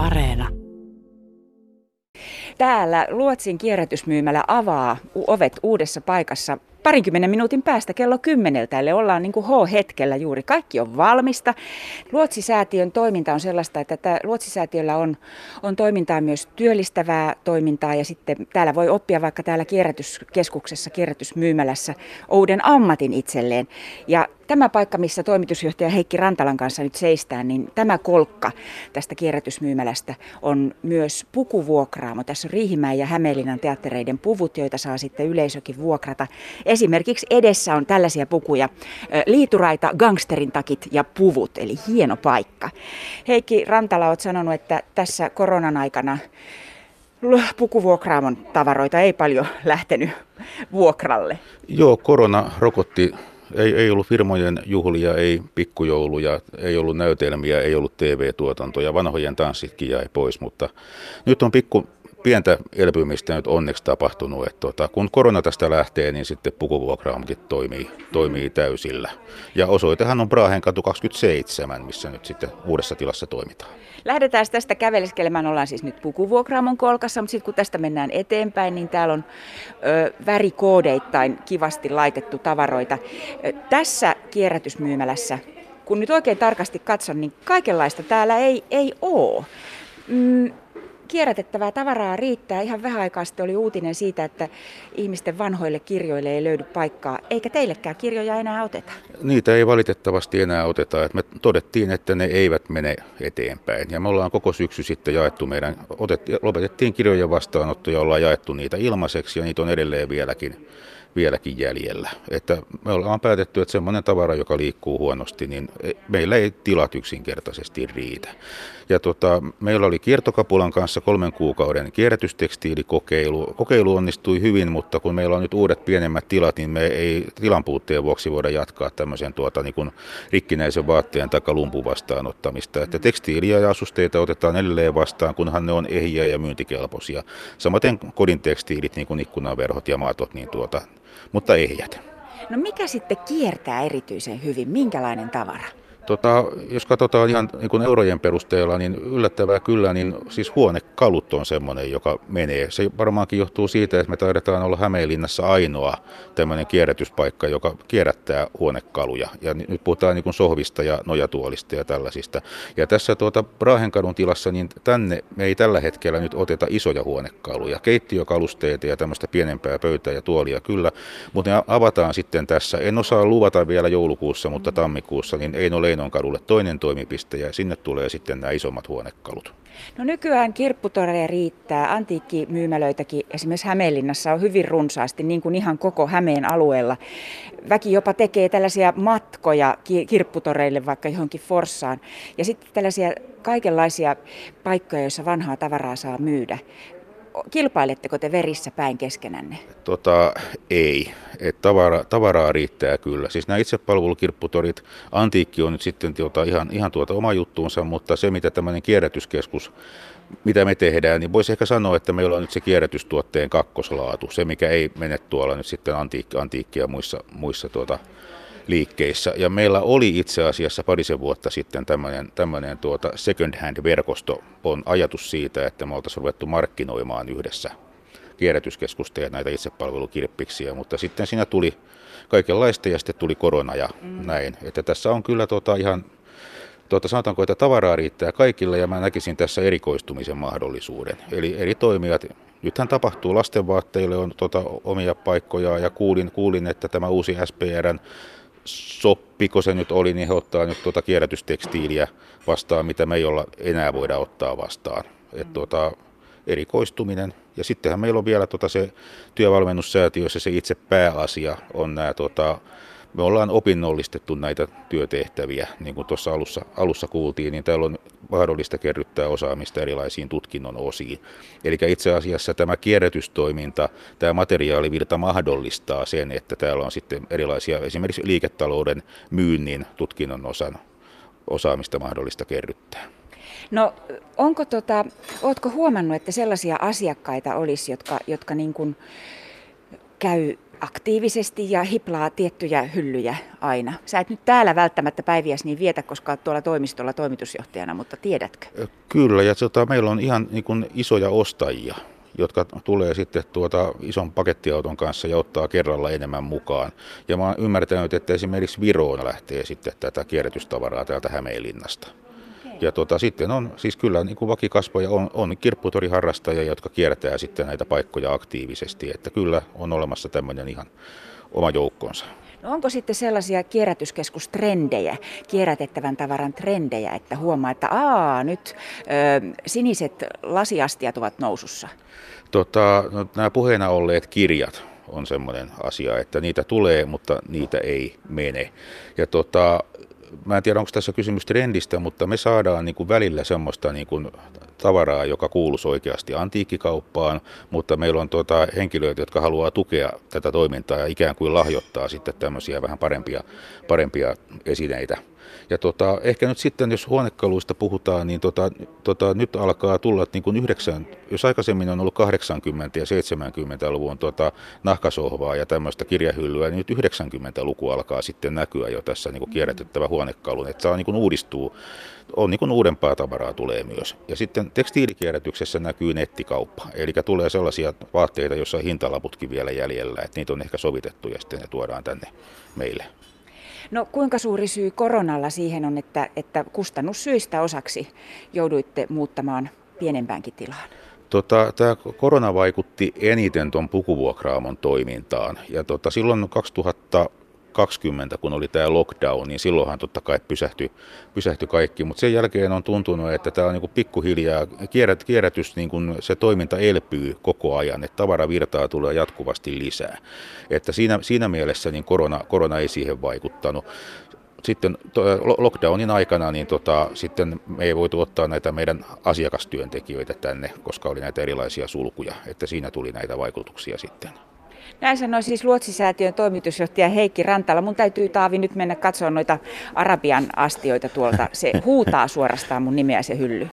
Areena. Täällä Luotsin kierrätysmyymälä avaa ovet uudessa paikassa parinkymmenen minuutin päästä kello kymmeneltä, eli ollaan niin kuin H-hetkellä juuri. Kaikki on valmista. Luotsisäätiön toiminta on sellaista, että tämä Luotsisäätiöllä on, on toimintaa myös työllistävää toimintaa ja sitten täällä voi oppia vaikka täällä kierrätyskeskuksessa, kierrätysmyymälässä uuden ammatin itselleen. Ja tämä paikka, missä toimitusjohtaja Heikki Rantalan kanssa nyt seistään, niin tämä kolkka tästä kierrätysmyymälästä on myös pukuvuokraamo. Tässä on Riihimäen ja Hämeenlinnan teattereiden puvut, joita saa sitten yleisökin vuokrata. Esimerkiksi edessä on tällaisia pukuja, liituraita, gangsterin takit ja puvut, eli hieno paikka. Heikki Rantala, olet sanonut, että tässä koronan aikana pukuvuokraamon tavaroita ei paljon lähtenyt vuokralle. Joo, korona rokotti ei, ei ollut firmojen juhlia, ei pikkujouluja, ei ollut näytelmiä, ei ollut TV-tuotantoja, vanhojen tanssitkin jäi pois, mutta nyt on pikku pientä elpymistä nyt onneksi tapahtunut. Että tota, kun korona tästä lähtee, niin sitten pukuvuokraamkin toimii, toimii täysillä. Ja osoitehan on Brahen katu 27, missä nyt sitten uudessa tilassa toimitaan. Lähdetään tästä käveleskelemään. Ollaan siis nyt pukuvuokraamon kolkassa, mutta sitten kun tästä mennään eteenpäin, niin täällä on ö, värikoodeittain kivasti laitettu tavaroita. Ö, tässä kierrätysmyymälässä, kun nyt oikein tarkasti katson, niin kaikenlaista täällä ei, ei ole. Mm, kierrätettävää tavaraa riittää. Ihan vähän aikaa sitten oli uutinen siitä, että ihmisten vanhoille kirjoille ei löydy paikkaa, eikä teillekään kirjoja enää oteta. Niitä ei valitettavasti enää oteta. me todettiin, että ne eivät mene eteenpäin. Ja me ollaan koko syksy sitten jaettu meidän, otettiin, lopetettiin kirjojen vastaanotto ja ollaan jaettu niitä ilmaiseksi ja niitä on edelleen vieläkin vieläkin jäljellä. Että me ollaan päätetty, että semmoinen tavara, joka liikkuu huonosti, niin meillä ei tilat yksinkertaisesti riitä. Ja tota, meillä oli kiertokapulan kanssa kolmen kuukauden kierrätystekstiilikokeilu. Kokeilu onnistui hyvin, mutta kun meillä on nyt uudet pienemmät tilat, niin me ei tilan puutteen vuoksi voida jatkaa tämmöisen tuota, niin rikkinäisen vaatteen tai lumpun vastaanottamista. Että tekstiiliä ja asusteita otetaan edelleen vastaan, kunhan ne on ehjiä ja myyntikelpoisia. Samaten kodin tekstiilit, niin kuin ikkunaverhot ja maatot, niin tuota, mutta ehjät. No mikä sitten kiertää erityisen hyvin? Minkälainen tavara? Tota, jos katsotaan ihan niin kuin eurojen perusteella, niin yllättävää kyllä, niin siis huonekalut on semmoinen, joka menee. Se varmaankin johtuu siitä, että me taidetaan olla Hämeenlinnassa ainoa tämmöinen kierrätyspaikka, joka kierrättää huonekaluja. Ja nyt puhutaan niin kuin sohvista ja nojatuolista ja tällaisista. Ja tässä tuota Brahenkadun tilassa, niin tänne me ei tällä hetkellä nyt oteta isoja huonekaluja. Keittiökalusteita ja tämmöistä pienempää pöytää ja tuolia kyllä, mutta ne avataan sitten tässä. En osaa luvata vielä joulukuussa, mutta tammikuussa, niin ei ole Leinon kadulle toinen toimipiste ja sinne tulee sitten nämä isommat huonekalut. No nykyään kirpputoreja riittää, antiikkimyymälöitäkin esimerkiksi Hämeenlinnassa on hyvin runsaasti, niin kuin ihan koko Hämeen alueella. Väki jopa tekee tällaisia matkoja kirpputoreille vaikka johonkin Forssaan ja sitten tällaisia kaikenlaisia paikkoja, joissa vanhaa tavaraa saa myydä kilpailetteko te verissä päin keskenänne? Tota, ei. Et tavara, tavaraa riittää kyllä. Siis nämä itsepalvelukirpputorit, antiikki on nyt sitten tuota, ihan, ihan tuota oma juttuunsa, mutta se mitä tämmöinen kierrätyskeskus, mitä me tehdään, niin voisi ehkä sanoa, että meillä on nyt se kierrätystuotteen kakkoslaatu, se mikä ei mene tuolla nyt sitten antiikki, antiikkia muissa, muissa tuota, liikkeissä. Ja meillä oli itse asiassa parisen vuotta sitten tämmöinen, tämmöinen tuota second hand-verkosto. On ajatus siitä, että me oltaisiin ruvettu markkinoimaan yhdessä kierrätyskeskusta ja näitä itsepalvelukirppiksiä, mutta sitten siinä tuli kaikenlaista ja sitten tuli korona ja mm. näin. Että tässä on kyllä tota ihan, tuota, sanotaanko, että tavaraa riittää kaikille ja mä näkisin tässä erikoistumisen mahdollisuuden. Eli eri toimijat, nythän tapahtuu lastenvaatteille on tota, omia paikkoja ja kuulin, kuulin, että tämä uusi SPRn soppiko se nyt oli, niin he ottaa nyt tuota kierrätystekstiiliä vastaan, mitä me ei olla enää voida ottaa vastaan. Et tuota, erikoistuminen. Ja sittenhän meillä on vielä tuota se työvalmennussäätiössä se itse pääasia on nämä tuota, me ollaan opinnollistettu näitä työtehtäviä, niin kuin tuossa alussa, alussa kuultiin, niin täällä on mahdollista kerryttää osaamista erilaisiin tutkinnon osiin. Eli itse asiassa tämä kierrätystoiminta, tämä materiaalivirta mahdollistaa sen, että täällä on sitten erilaisia esimerkiksi liiketalouden myynnin tutkinnon osan osaamista mahdollista kerryttää. No onko tota, ootko huomannut, että sellaisia asiakkaita olisi, jotka, jotka niin kuin käy aktiivisesti ja hiplaa tiettyjä hyllyjä aina. Sä et nyt täällä välttämättä päiviäsi niin vietä, koska olet tuolla toimistolla toimitusjohtajana, mutta tiedätkö? Kyllä, ja tota, meillä on ihan niin kuin isoja ostajia, jotka tulee sitten tuota ison pakettiauton kanssa ja ottaa kerralla enemmän mukaan. Ja mä oon ymmärtänyt, että esimerkiksi Viroon lähtee sitten tätä kierrätystavaraa täältä Hämeenlinnasta. Ja tota, sitten on siis kyllä niin kuin vakikasvoja, on, on kirpputoriharrastajia, jotka kiertää sitten näitä paikkoja aktiivisesti. Että kyllä on olemassa tämmöinen ihan oma joukkonsa. No onko sitten sellaisia kierrätyskeskustrendejä, kierrätettävän tavaran trendejä, että huomaa, että aa, nyt ö, siniset lasiastiat ovat nousussa? Tota, no, nämä puheena olleet kirjat on semmoinen asia, että niitä tulee, mutta niitä ei mene. Ja tota, mä en tiedä, onko tässä kysymys trendistä, mutta me saadaan niin kuin välillä semmoista niin kuin tavaraa, joka kuuluisi oikeasti antiikkikauppaan, mutta meillä on tuota henkilöitä, jotka haluaa tukea tätä toimintaa ja ikään kuin lahjoittaa sitten tämmöisiä vähän parempia, parempia esineitä ja tota, ehkä nyt sitten, jos huonekaluista puhutaan, niin tota, tota, nyt alkaa tulla, niin kuin yhdeksän, jos aikaisemmin on ollut 80- ja 70-luvun tota, nahkasohvaa ja tämmöistä kirjahyllyä, niin nyt 90-luku alkaa sitten näkyä jo tässä niin kuin kierrätettävä huonekalun. Että saa niin kuin uudistuu, on niin kuin uudempaa tavaraa tulee myös. Ja sitten tekstiilikierrätyksessä näkyy nettikauppa, eli tulee sellaisia vaatteita, joissa on hintalaputkin vielä jäljellä, että niitä on ehkä sovitettu ja sitten ne tuodaan tänne meille. No kuinka suuri syy koronalla siihen on, että, että kustannussyistä osaksi jouduitte muuttamaan pienempäänkin tilaan? Tota, tämä korona vaikutti eniten tuon pukuvuokraamon toimintaan. Ja tota, silloin 2000 2020, kun oli tämä lockdown, niin silloinhan totta kai pysähtyi, pysähtyi kaikki, mutta sen jälkeen on tuntunut, että tämä on niin kuin pikkuhiljaa, kierrät, kierrätys, niin se toiminta elpyy koko ajan, että tavaravirtaa tulee jatkuvasti lisää. Että siinä, siinä mielessä niin korona, korona ei siihen vaikuttanut sitten lockdownin aikana niin tota, sitten me ei voitu ottaa näitä meidän asiakastyöntekijöitä tänne, koska oli näitä erilaisia sulkuja, että siinä tuli näitä vaikutuksia sitten. Näin sanoi siis Luotsisäätiön toimitusjohtaja Heikki Rantala. Mun täytyy Taavi nyt mennä katsoa noita Arabian astioita tuolta. Se huutaa suorastaan mun nimeä se hylly.